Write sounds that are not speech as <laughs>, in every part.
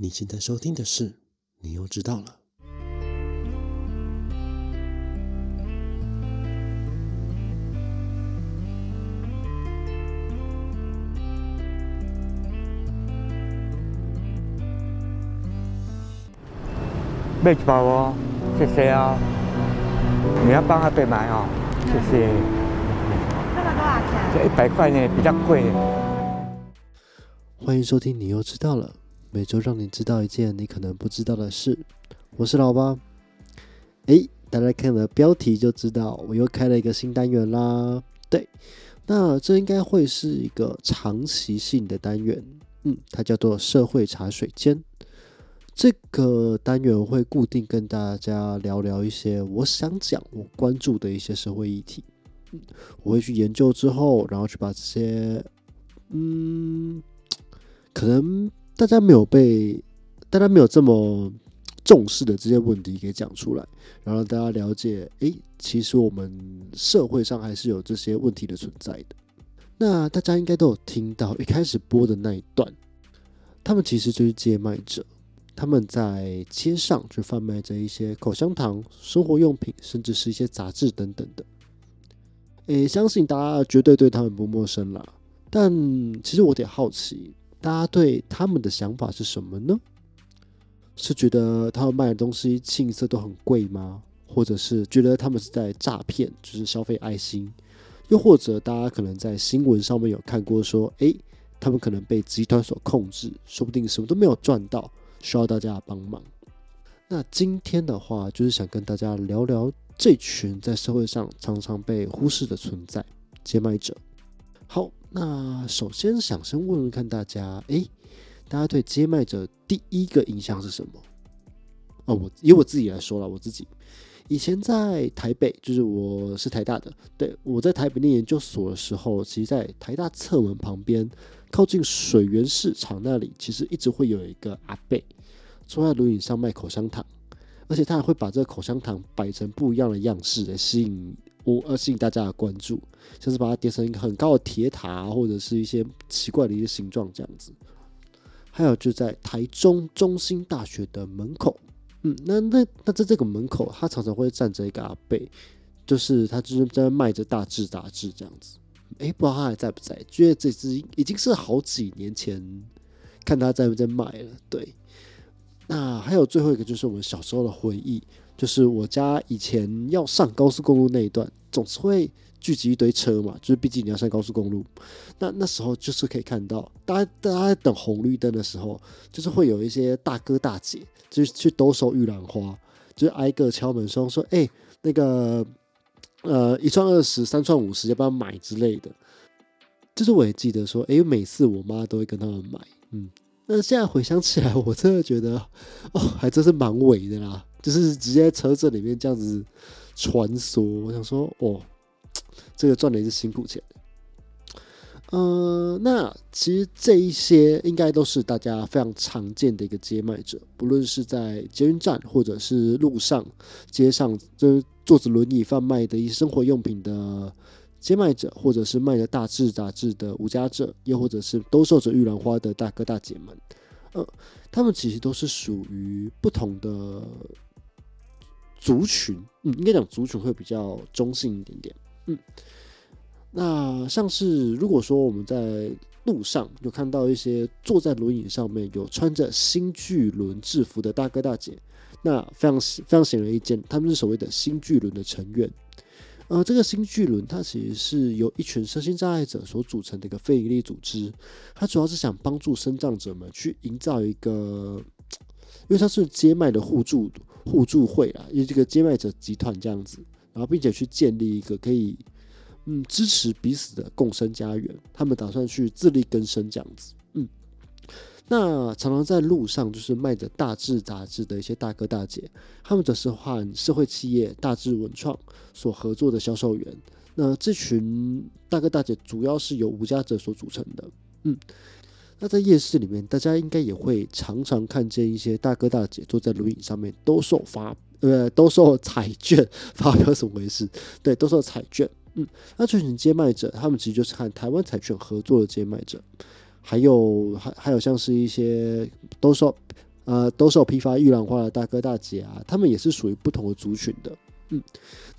你现在收听的是，你又知道了。买一包哦，谢谢哦。你要帮阿贝买哦，谢谢。这个多少钱？这一百块呢，比较贵。欢迎收听，你又知道了。每周让你知道一件你可能不知道的事。我是老八。诶，大家看了标题就知道，我又开了一个新单元啦。对，那这应该会是一个长期性的单元。嗯，它叫做社会茶水间。这个单元会固定跟大家聊聊一些我想讲、我关注的一些社会议题。嗯，我会去研究之后，然后去把这些，嗯，可能大家没有被大家没有这么重视的这些问题给讲出来，然后让大家了解，诶，其实我们社会上还是有这些问题的存在的。那大家应该都有听到一开始播的那一段，他们其实就是街卖者。他们在街上就贩卖着一些口香糖、生活用品，甚至是一些杂志等等的。诶，相信大家绝对对他们不陌生啦。但其实我有点好奇，大家对他们的想法是什么呢？是觉得他们卖的东西清一色都很贵吗？或者是觉得他们是在诈骗，就是消费爱心？又或者大家可能在新闻上面有看过说，诶，他们可能被集团所控制，说不定什么都没有赚到。需要大家帮忙。那今天的话，就是想跟大家聊聊这群在社会上常常被忽视的存在——接麦者。好，那首先想先问问看大家，诶，大家对接麦者第一个印象是什么？哦，我以我自己来说了，我自己以前在台北，就是我是台大的，对我在台北念研究所的时候，其实在台大侧门旁边。靠近水源市场那里，其实一直会有一个阿贝坐在轮椅上卖口香糖，而且他还会把这个口香糖摆成不一样的样式来吸引我，呃，吸引大家的关注，像是把它叠成一个很高的铁塔，或者是一些奇怪的一些形状这样子。还有就在台中中心大学的门口，嗯，那那那在这个门口，他常常会站着一个阿贝，就是他就是在卖着大志杂志这样子。哎，不知道他还在不在？觉得这只已经是好几年前看他在不在卖了。对，那还有最后一个就是我们小时候的回忆，就是我家以前要上高速公路那一段，总是会聚集一堆车嘛，就是毕竟你要上高速公路。那那时候就是可以看到，大家大家等红绿灯的时候，就是会有一些大哥大姐，就是去兜售玉兰花，就是挨个敲门说说，哎，那个。呃，一串二十，三串五十，要不要买之类的？就是我也记得说，哎，每次我妈都会跟他们买，嗯。那现在回想起来，我真的觉得，哦，还真是蛮伟的啦，就是直接车子里面这样子穿梭。我想说，哦，<tsk> 这个赚的也是辛苦钱。呃，那其实这一些应该都是大家非常常见的一个接卖者，不论是在捷运站或者是路上、街上，就是坐着轮椅贩卖的一些生活用品的接卖者，或者是卖着大志杂志的无家者，又或者是兜售着玉兰花的大哥大姐们，呃，他们其实都是属于不同的族群，嗯，应该讲族群会比较中性一点点，嗯。那像是如果说我们在路上有看到一些坐在轮椅上面有穿着新巨轮制服的大哥大姐，那非常非常显而易见，他们是所谓的新巨轮的成员。呃，这个新巨轮它其实是由一群身心障碍者所组成的一个非营利组织，它主要是想帮助身障者们去营造一个，因为它是接麦的互助互助会啊，因为这个接麦者集团这样子，然后并且去建立一个可以。嗯，支持彼此的共生家园，他们打算去自力更生这样子。嗯，那常常在路上就是卖着大志杂志的一些大哥大姐，他们则是和社会企业大志文创所合作的销售员。那这群大哥大姐主要是由无家者所组成的。嗯，那在夜市里面，大家应该也会常常看见一些大哥大姐坐在轮椅上面兜售发呃 <laughs> 兜售彩券，发表怎么回事？对，兜售彩券。嗯，那这群接卖者，他们其实就是和台湾彩券合作的接卖者，还有还还有像是一些兜售呃，兜售批发玉兰花的大哥大姐啊，他们也是属于不同的族群的。嗯，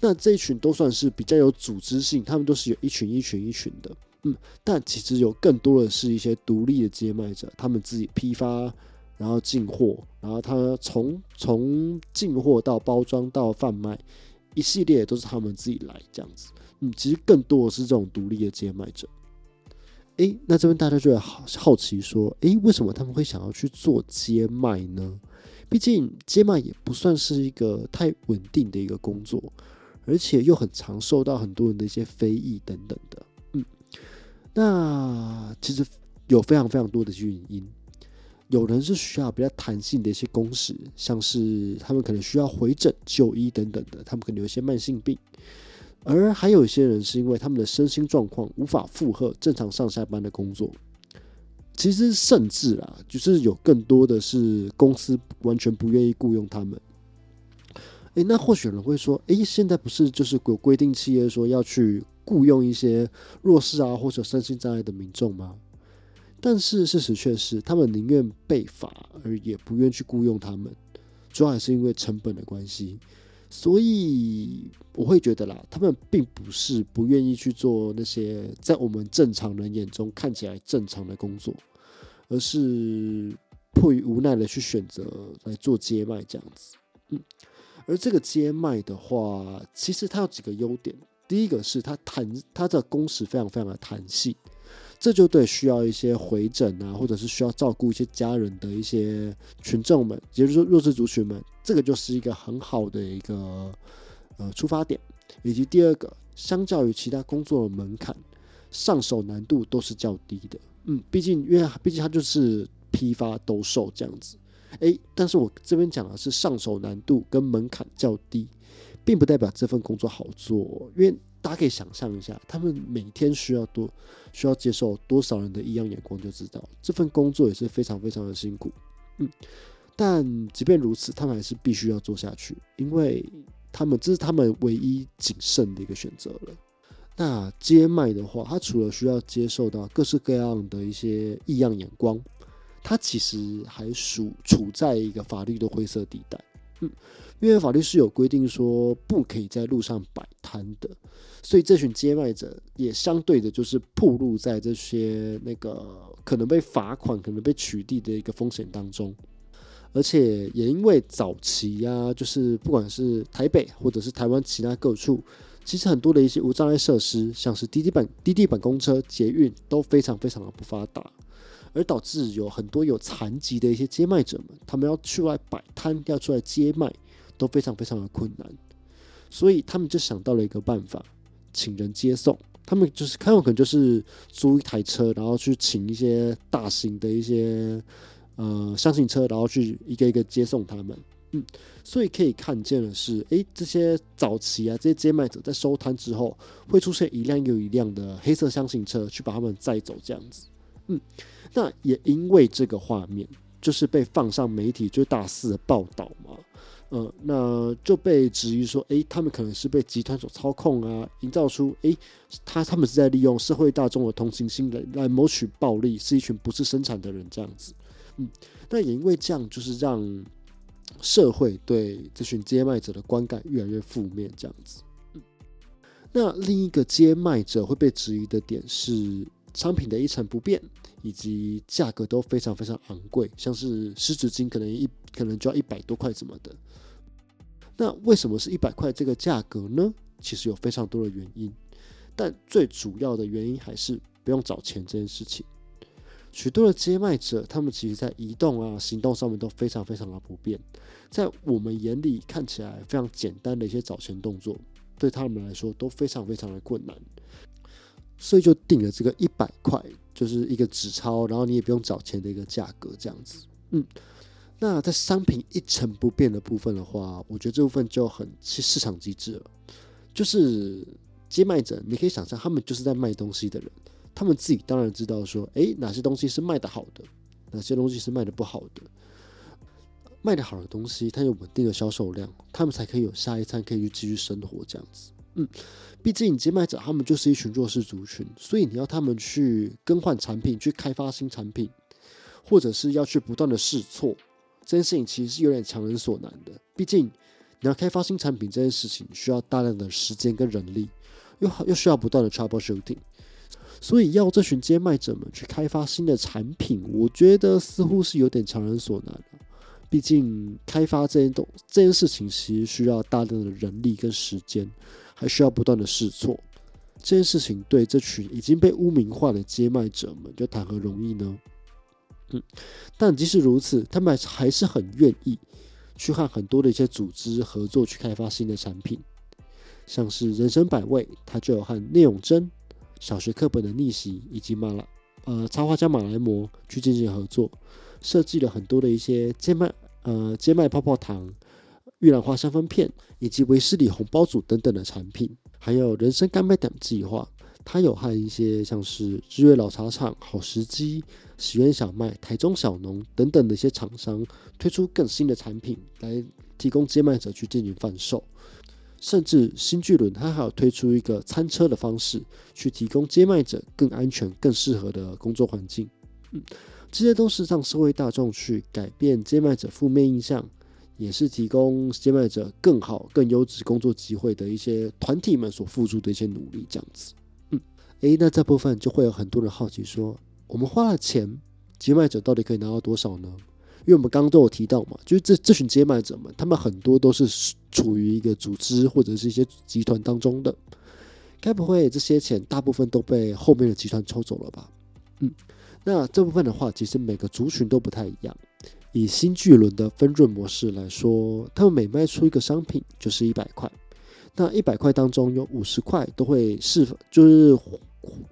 那这一群都算是比较有组织性，他们都是有一群一群一群的。嗯，但其实有更多的是一些独立的接卖者，他们自己批发，然后进货，然后他从从进货到包装到贩卖，一系列都是他们自己来这样子。嗯，其实更多的是这种独立的接卖者。诶，那这边大家就会好好奇说，诶，为什么他们会想要去做接卖呢？毕竟接卖也不算是一个太稳定的一个工作，而且又很常受到很多人的一些非议等等的。那其实有非常非常多的原因。有人是需要比较弹性的一些工时，像是他们可能需要回诊就医等等的，他们可能有一些慢性病。而还有一些人是因为他们的身心状况无法负荷正常上下班的工作。其实甚至啊，就是有更多的是公司完全不愿意雇佣他们。诶，那或许有人会说，诶，现在不是就是有规定企业说要去雇佣一些弱势啊或者身心障碍的民众吗？但是事实却是，他们宁愿被罚，而也不愿去雇佣他们，主要还是因为成本的关系。所以我会觉得啦，他们并不是不愿意去做那些在我们正常人眼中看起来正常的工作。而是迫于无奈的去选择来做接麦这样子，嗯，而这个接麦的话，其实它有几个优点。第一个是它弹，它的工时非常非常的弹性，这就对需要一些回诊啊，或者是需要照顾一些家人的一些群众们，也就是说弱势族群们，这个就是一个很好的一个呃出发点。以及第二个，相较于其他工作的门槛，上手难度都是较低的。嗯，毕竟，因为毕竟它就是批发兜售这样子，诶，但是我这边讲的是上手难度跟门槛较低，并不代表这份工作好做。因为大家可以想象一下，他们每天需要多需要接受多少人的异样眼光，就知道这份工作也是非常非常的辛苦。嗯，但即便如此，他们还是必须要做下去，因为他们这是他们唯一谨慎的一个选择了。那接麦的话，他除了需要接受到各式各样的一些异样眼光，他其实还属处在一个法律的灰色地带。嗯，因为法律是有规定说不可以在路上摆摊的，所以这群接卖者也相对的就是暴露在这些那个可能被罚款、可能被取缔的一个风险当中。而且也因为早期呀，就是不管是台北或者是台湾其他各处。其实很多的一些无障碍设施，像是滴滴板、滴滴板公车、捷运都非常非常的不发达，而导致有很多有残疾的一些接卖者们，他们要出来摆摊、要出来接卖，都非常非常的困难。所以他们就想到了一个办法，请人接送。他们就是看有可能就是租一台车，然后去请一些大型的一些呃箱型车，然后去一个一个接送他们。嗯，所以可以看见的是，诶，这些早期啊，这些接卖者在收摊之后，会出现一辆又一辆的黑色箱型车去把他们载走，这样子。嗯，那也因为这个画面，就是被放上媒体最大肆的报道嘛，呃，那就被质疑说，诶，他们可能是被集团所操控啊，营造出，诶，他他们是在利用社会大众的同情心来来谋取暴利，是一群不是生产的人这样子。嗯，那也因为这样，就是让。社会对这群接卖者的观感越来越负面，这样子。那另一个接卖者会被质疑的点是，商品的一成不变，以及价格都非常非常昂贵，像是湿纸巾可能一可能就要一百多块什么的。那为什么是一百块这个价格呢？其实有非常多的原因，但最主要的原因还是不用找钱这件事情。许多的接卖者，他们其实在移动啊、行动上面都非常非常的不便，在我们眼里看起来非常简单的一些找钱动作，对他们来说都非常非常的困难，所以就定了这个一百块，就是一个纸钞，然后你也不用找钱的一个价格这样子。嗯，那在商品一成不变的部分的话，我觉得这部分就很是市场机制了，就是接卖者，你可以想象他们就是在卖东西的人。他们自己当然知道说，诶，哪些东西是卖的好的，哪些东西是卖的不好的。卖的好的东西，它有稳定的销售量，他们才可以有下一餐，可以去继续生活这样子。嗯，毕竟接卖者他们就是一群弱势族群，所以你要他们去更换产品，去开发新产品，或者是要去不断的试错，这件事情其实是有点强人所难的。毕竟你要开发新产品这件事情，需要大量的时间跟人力，又又需要不断的 troubleshooting，所以要这群接卖者们去开发新的产品，我觉得似乎是有点强人所难。毕竟开发这件东这件事情，其实需要大量的人力跟时间，还需要不断的试错。这件事情对这群已经被污名化的接卖者们，又谈何容易呢？嗯，但即使如此，他们还是很愿意去和很多的一些组织合作，去开发新的产品。像是人生百味，他就有和聂永贞小学课本的逆袭，以及马来呃插画家马来模去进行合作，设计了很多的一些接麦呃接麦泡泡糖、玉兰花香氛片，以及维斯里红包组等等的产品。还有人生干杯等计划，它有和一些像是日月老茶厂、好时机、喜源小麦、台中小农等等的一些厂商推出更新的产品，来提供接麦者去进行贩售。甚至新巨轮，它还有推出一个餐车的方式，去提供接麦者更安全、更适合的工作环境。嗯，这些都是让社会大众去改变接麦者负面印象，也是提供接麦者更好、更优质工作机会的一些团体们所付出的一些努力。这样子，嗯，诶，那这部分就会有很多人好奇说，我们花了钱，接麦者到底可以拿到多少呢？因为我们刚刚都有提到嘛，就是这这群接麦者们，他们很多都是处于一个组织或者是一些集团当中的，该不会这些钱大部分都被后面的集团抽走了吧？嗯，那这部分的话，其实每个族群都不太一样。以新巨轮的分润模式来说，他们每卖出一个商品就是一百块，那一百块当中有五十块都会是就是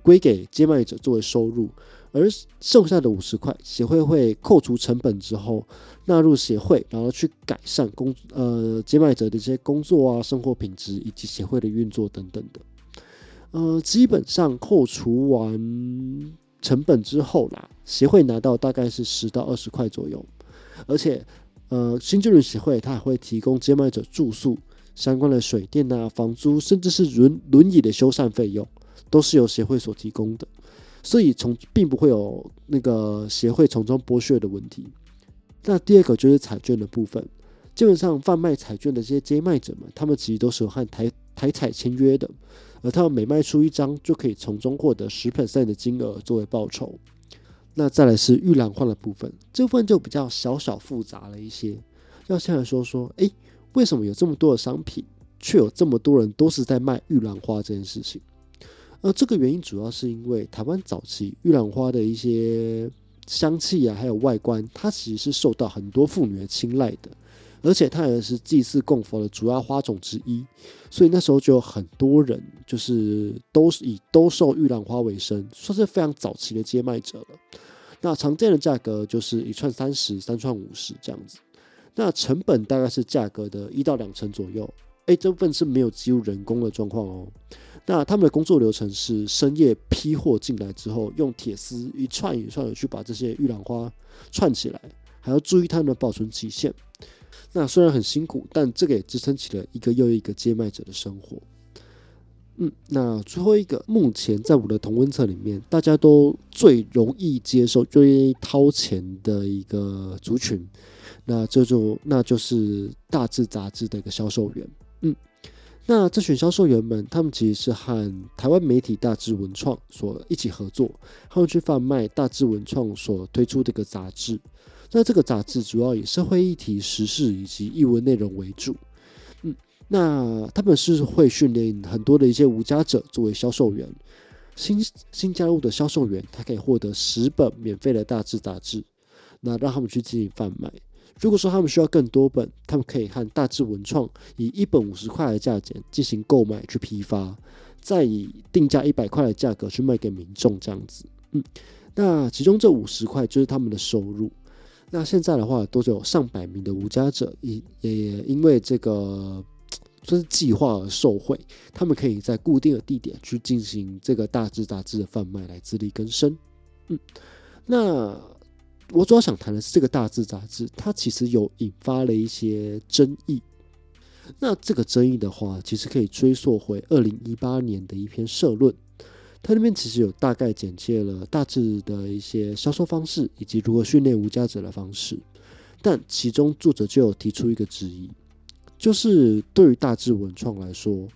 归给接麦者作为收入。而剩下的五十块，协会会扣除成本之后纳入协会，然后去改善工呃接麦者的一些工作啊、生活品质以及协会的运作等等的。呃，基本上扣除完成本之后啦，协会拿到大概是十到二十块左右。而且，呃，新旧轮协会它还会提供接麦者住宿相关的水电啊、房租，甚至是轮轮椅的修缮费用，都是由协会所提供的。所以从并不会有那个协会从中剥削的问题。那第二个就是彩券的部分，基本上贩卖彩券的这些接卖者们，他们其实都是有和台台彩签约的，而他们每卖出一张就可以从中获得十 percent 的金额作为报酬。那再来是玉兰花的部分，这部分就比较小小复杂了一些。要先来说说，诶，为什么有这么多的商品，却有这么多人都是在卖玉兰花这件事情？而这个原因主要是因为台湾早期玉兰花的一些香气啊，还有外观，它其实是受到很多妇女的青睐的，而且它也是祭祀供佛的主要花种之一，所以那时候就有很多人就是都是以兜售玉兰花为生，算是非常早期的接卖者了。那常见的价格就是一串三十，三串五十这样子，那成本大概是价格的一到两成左右。哎，这部分是没有几乎人工的状况哦。那他们的工作流程是深夜批货进来之后，用铁丝一串一串的去把这些玉兰花串起来，还要注意它们的保存期限。那虽然很辛苦，但这个也支撑起了一个又一个接卖者的生活。嗯，那最后一个，目前在我的同温层里面，大家都最容易接受、最愿意掏钱的一个族群，那这就那就是大致杂志的一个销售员。嗯。那这群销售员们，他们其实是和台湾媒体大智文创所一起合作，他们去贩卖大智文创所推出的一个杂志。那这个杂志主要以社会议题、时事以及译文内容为主。那他们是会训练很多的一些无家者作为销售员。新新加入的销售员，他可以获得十本免费的大致杂志，那让他们去进行贩卖。如果说他们需要更多本，他们可以和大致文创以一本五十块的价钱进行购买去批发，再以定价一百块的价格去卖给民众，这样子。嗯，那其中这五十块就是他们的收入。那现在的话，都有上百名的无家者，也也因为这个就是计划而受贿，他们可以在固定的地点去进行这个大智杂志的贩卖来自力更生。嗯，那。我主要想谈的是这个大致杂志，它其实有引发了一些争议。那这个争议的话，其实可以追溯回二零一八年的一篇社论，它那边其实有大概简介了大致的一些销售方式，以及如何训练无家者的方式。但其中作者就有提出一个质疑，就是对于大智文创来说，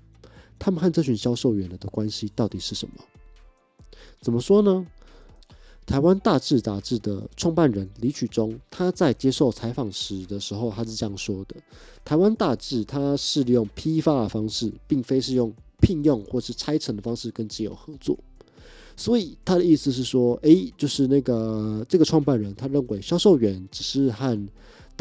他们和这群销售员的关系到底是什么？怎么说呢？台湾大智杂志的创办人李曲中，他在接受采访时的时候，他是这样说的：台湾大智他是利用批发的方式，并非是用聘用或是拆成的方式跟基友合作。所以他的意思是说，诶，就是那个这个创办人，他认为销售员只是和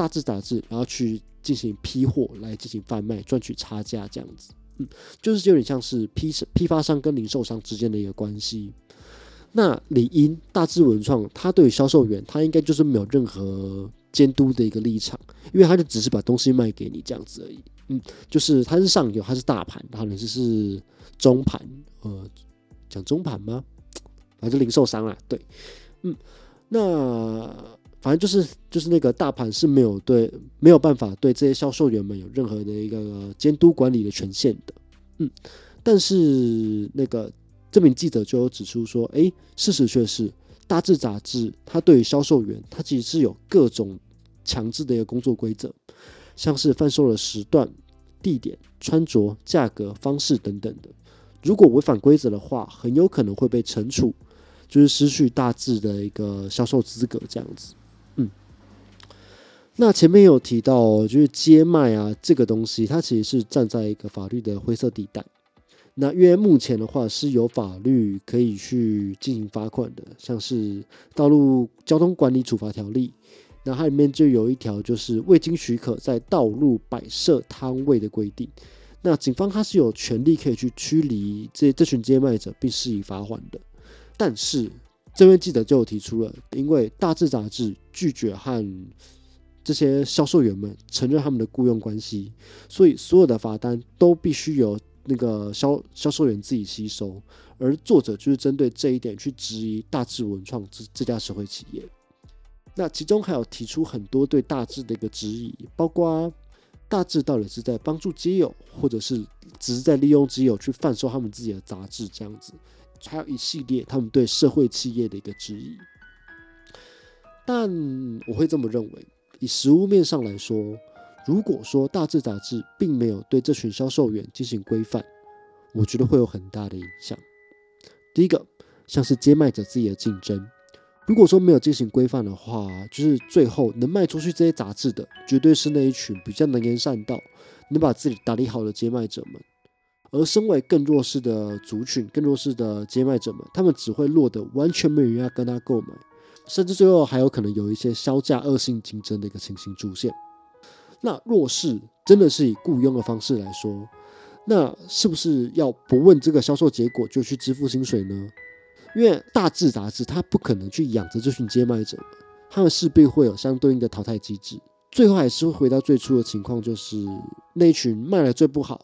大致杂志，然后去进行批货来进行贩卖，赚取差价这样子。嗯，就是有点像是批批发商跟零售商之间的一个关系。那理应大致文创，他对于销售员，他应该就是没有任何监督的一个立场，因为他就只是把东西卖给你这样子而已。嗯，就是他是上游，他是大盘，然后你就是中盘，呃，讲中盘吗？<tsk> 反正零售商啊，对，嗯，那反正就是就是那个大盘是没有对没有办法对这些销售员们有任何的一个监督管理的权限的。嗯，但是那个。这名记者就有指出说：“诶，事实却是，大致杂志它对于销售员，它其实是有各种强制的一个工作规则，像是贩售的时段、地点、穿着、价格、方式等等的。如果违反规则的话，很有可能会被惩处，就是失去大致的一个销售资格这样子。那前面有提到，就是接卖啊这个东西，它其实是站在一个法律的灰色地带。”那因为目前的话是有法律可以去进行罚款的，像是《道路交通管理处罚条例》，那它里面就有一条就是未经许可在道路摆设摊位的规定。那警方他是有权利可以去驱离这这群街卖者，并施以罚款的。但是这位记者就提出了，因为大致杂志拒绝和这些销售员们承认他们的雇佣关系，所以所有的罚单都必须由。那个销销售员自己吸收，而作者就是针对这一点去质疑大智文创这这家社会企业。那其中还有提出很多对大智的一个质疑，包括大智到底是在帮助基友，或者是只是在利用基友去贩售他们自己的杂志这样子，还有一系列他们对社会企业的一个质疑。但我会这么认为，以实物面上来说。如果说大致杂志并没有对这群销售员进行规范，我觉得会有很大的影响。第一个，像是接卖者自己的竞争，如果说没有进行规范的话，就是最后能卖出去这些杂志的，绝对是那一群比较能言善道、能把自己打理好的接卖者们。而身为更弱势的族群、更弱势的接卖者们，他们只会落得完全没有人要跟他购买，甚至最后还有可能有一些销价恶性竞争的一个情形出现。那若是真的是以雇佣的方式来说，那是不是要不问这个销售结果就去支付薪水呢？因为大致杂志它不可能去养着这群接卖者，他们势必会有相对应的淘汰机制，最后还是会回到最初的情况，就是那群卖的最不好、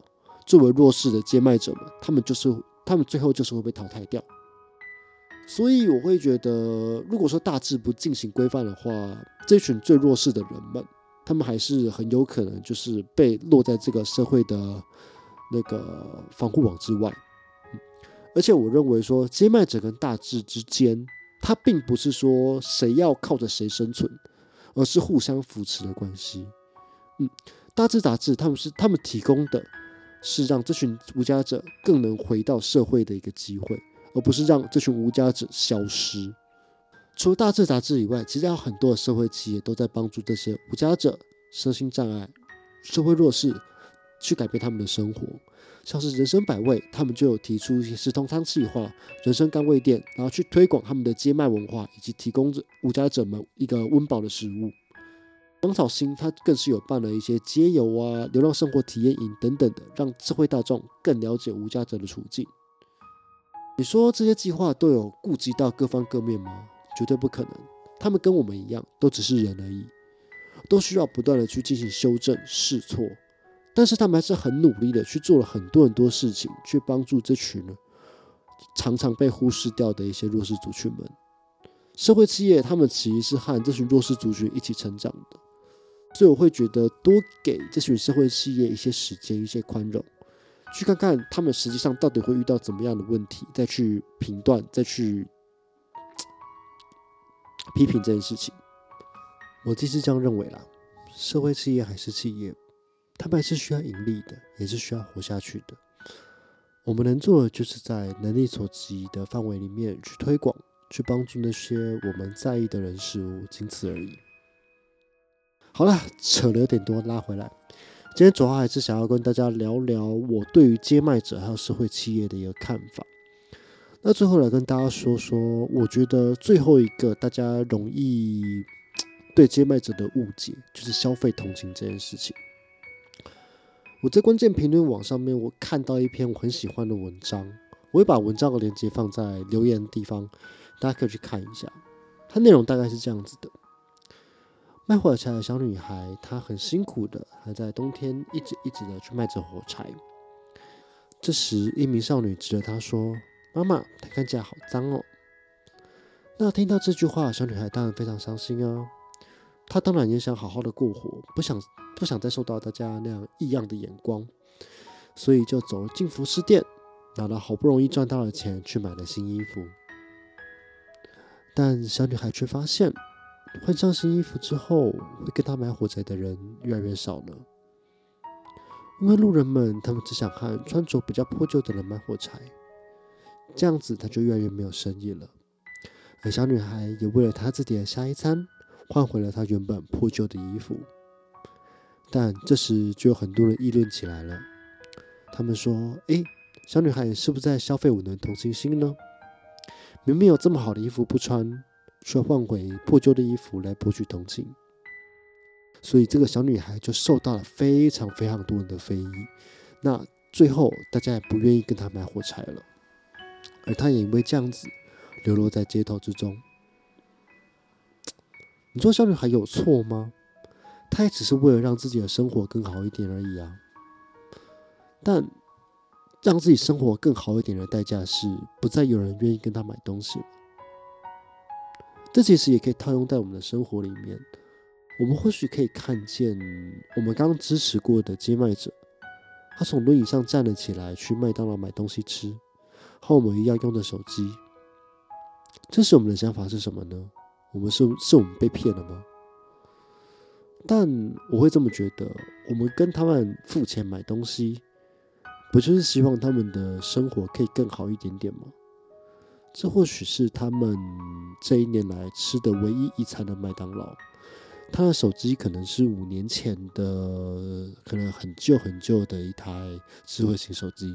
最为弱势的接卖者们，他们就是他们最后就是会被淘汰掉。所以我会觉得，如果说大致不进行规范的话，这群最弱势的人们。他们还是很有可能就是被落在这个社会的那个防护网之外，而且我认为说接麦者跟大智之间，它并不是说谁要靠着谁生存，而是互相扶持的关系。嗯，大智杂志他们是他们提供的是让这群无家者更能回到社会的一个机会，而不是让这群无家者消失。除了大智杂志以外，其实还有很多的社会企业都在帮助这些无家者、身心障碍、社会弱势去改变他们的生活。像是人生百味，他们就有提出一些食同汤计划、人生甘味店，然后去推广他们的街卖文化，以及提供着无家者们一个温饱的食物。芒草心他更是有办了一些街游啊、流浪生活体验营等等的，让社会大众更了解无家者的处境。你说这些计划都有顾及到各方各面吗？绝对不可能，他们跟我们一样，都只是人而已，都需要不断的去进行修正试错，但是他们还是很努力的去做了很多很多事情，去帮助这群常常被忽视掉的一些弱势族群们。社会企业他们其实是和这群弱势族群一起成长的，所以我会觉得多给这群社会企业一些时间、一些宽容，去看看他们实际上到底会遇到怎么样的问题，再去评断，再去。批评这件事情，我自己是这样认为啦。社会企业还是企业，他们还是需要盈利的，也是需要活下去的。我们能做的，就是在能力所及的范围里面去推广，去帮助那些我们在意的人事物，仅此而已。好了，扯了有点多，拉回来。今天主要还是想要跟大家聊聊我对于接麦者还有社会企业的一个看法。那最后来跟大家说说，我觉得最后一个大家容易对接麦者的误解，就是消费同情这件事情。我在关键评论网上面，我看到一篇我很喜欢的文章，我会把文章的链接放在留言的地方，大家可以去看一下。它内容大概是这样子的。卖火柴的小女孩，她很辛苦的，还在冬天一直一直的去卖着火柴。这时，一名少女指着她说：“妈妈，她看起来好脏哦。”那听到这句话，小女孩当然非常伤心啊。她当然也想好好的过活，不想不想再受到大家那样异样的眼光，所以就走了进服饰店，拿了好不容易赚到的钱去买了新衣服。但小女孩却发现。换上新衣服之后，会跟他买火柴的人越来越少了，因为路人们他们只想看穿着比较破旧的人买火柴，这样子他就越来越没有生意了。而小女孩也为了她自己的下一餐，换回了她原本破旧的衣服。但这时就有很多人议论起来了，他们说：“诶，小女孩是不是在消费我们的同情心呢？明明有这么好的衣服不穿。”却换回破旧的衣服来博取同情，所以这个小女孩就受到了非常非常多人的非议。那最后大家也不愿意跟她买火柴了，而她也因为这样子流落在街头之中。你说小女孩有错吗？她也只是为了让自己的生活更好一点而已啊。但让自己生活更好一点的代价是，不再有人愿意跟她买东西。这其实也可以套用在我们的生活里面。我们或许可以看见我们刚支持过的接麦者，他从轮椅上站了起来，去麦当劳买东西吃，和我们一样用的手机。这时我们的想法是什么呢？我们是是我们被骗了吗？但我会这么觉得：我们跟他们付钱买东西，不就是希望他们的生活可以更好一点点吗？这或许是他们这一年来吃的唯一一餐的麦当劳。他的手机可能是五年前的，可能很旧很旧的一台智慧型手机。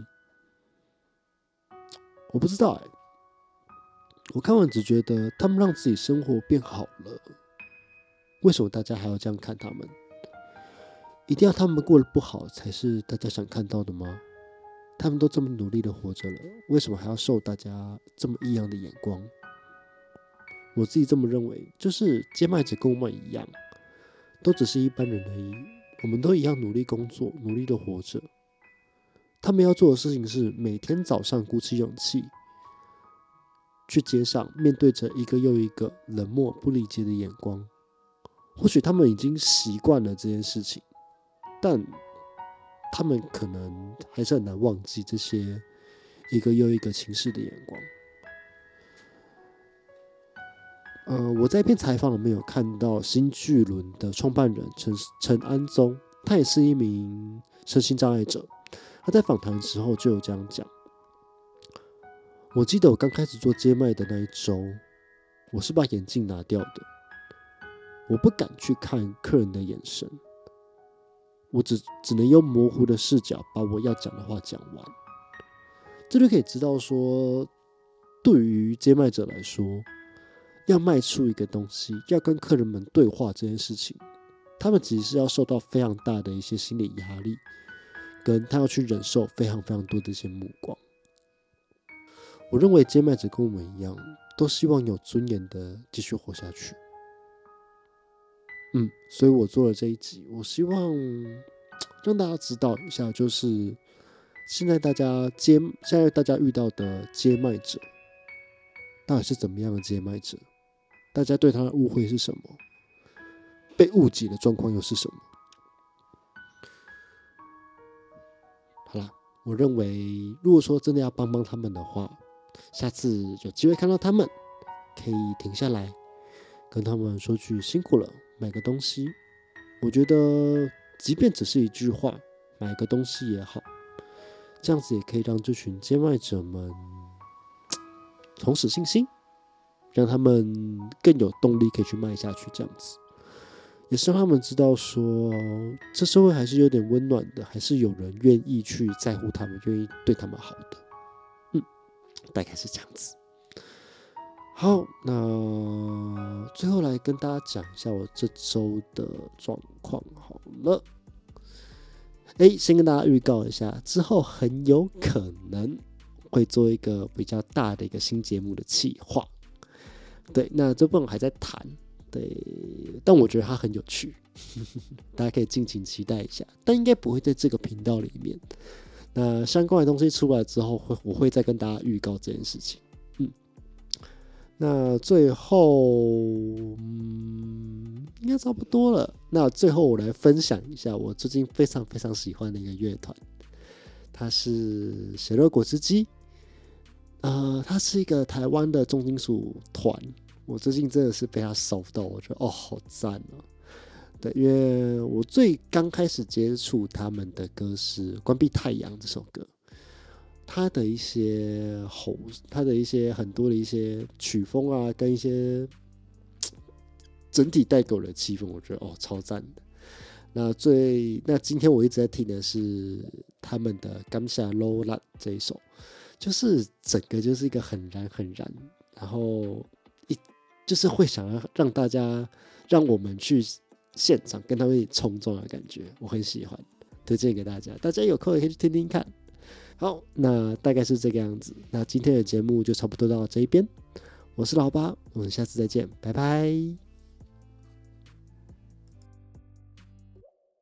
我不知道哎，我看完只觉得他们让自己生活变好了。为什么大家还要这样看他们？一定要他们过得不好才是大家想看到的吗？他们都这么努力的活着了，为什么还要受大家这么异样的眼光？我自己这么认为，就是接麦者跟我们一样，都只是一般人而已。我们都一样努力工作，努力的活着。他们要做的事情是每天早上鼓起勇气去街上，面对着一个又一个冷漠不理解的眼光。或许他们已经习惯了这件事情，但。他们可能还是很难忘记这些一个又一个轻视的眼光。呃，我在一篇采访里面有看到新巨轮的创办人陈陈安宗，他也是一名身心障碍者。他在访谈的时候就有这样讲：，我记得我刚开始做接麦的那一周，我是把眼镜拿掉的，我不敢去看客人的眼神。我只只能用模糊的视角把我要讲的话讲完，这就可以知道说，对于接麦者来说，要卖出一个东西，要跟客人们对话这件事情，他们其实是要受到非常大的一些心理压力，跟他要去忍受非常非常多的一些目光。我认为接麦者跟我们一样，都希望有尊严的继续活下去。嗯，所以我做了这一集，我希望让大家知道一下，就是现在大家接，现在大家遇到的接麦者，到底是怎么样的接麦者？大家对他的误会是什么？被误解的状况又是什么？好了，我认为，如果说真的要帮帮他们的话，下次有机会看到他们，可以停下来跟他们说句辛苦了。买个东西，我觉得，即便只是一句话，买个东西也好，这样子也可以让这群兼卖者们重拾信心，让他们更有动力可以去卖下去。这样子，也是让他们知道说，这社会还是有点温暖的，还是有人愿意去在乎他们，愿意对他们好的。嗯，大概是这样子。好，那最后来跟大家讲一下我这周的状况。好了，哎，先跟大家预告一下，之后很有可能会做一个比较大的一个新节目的企划。对，那这部分还在谈，对，但我觉得它很有趣，<laughs> 大家可以尽情期待一下。但应该不会在这个频道里面。那相关的东西出来之后，会我会再跟大家预告这件事情。那最后，嗯，应该差不多了。那最后我来分享一下我最近非常非常喜欢的一个乐团，它是血肉果汁机。呃，它是一个台湾的重金属团。我最近真的是被它烧到，我觉得哦，好赞哦。对，因为我最刚开始接触他们的歌是《关闭太阳》这首歌。他的一些吼，他的一些很多的一些曲风啊，跟一些整体带给我的气氛，我觉得哦超赞的。那最那今天我一直在听的是他们的《刚下 Low 烂》这一首，就是整个就是一个很燃很燃，然后一就是会想要让大家让我们去现场跟他们一起冲撞的感觉，我很喜欢，推荐给大家，大家有空也可以去听听看。好，那大概是这个样子。那今天的节目就差不多到这一边。我是老八，我们下次再见，拜拜。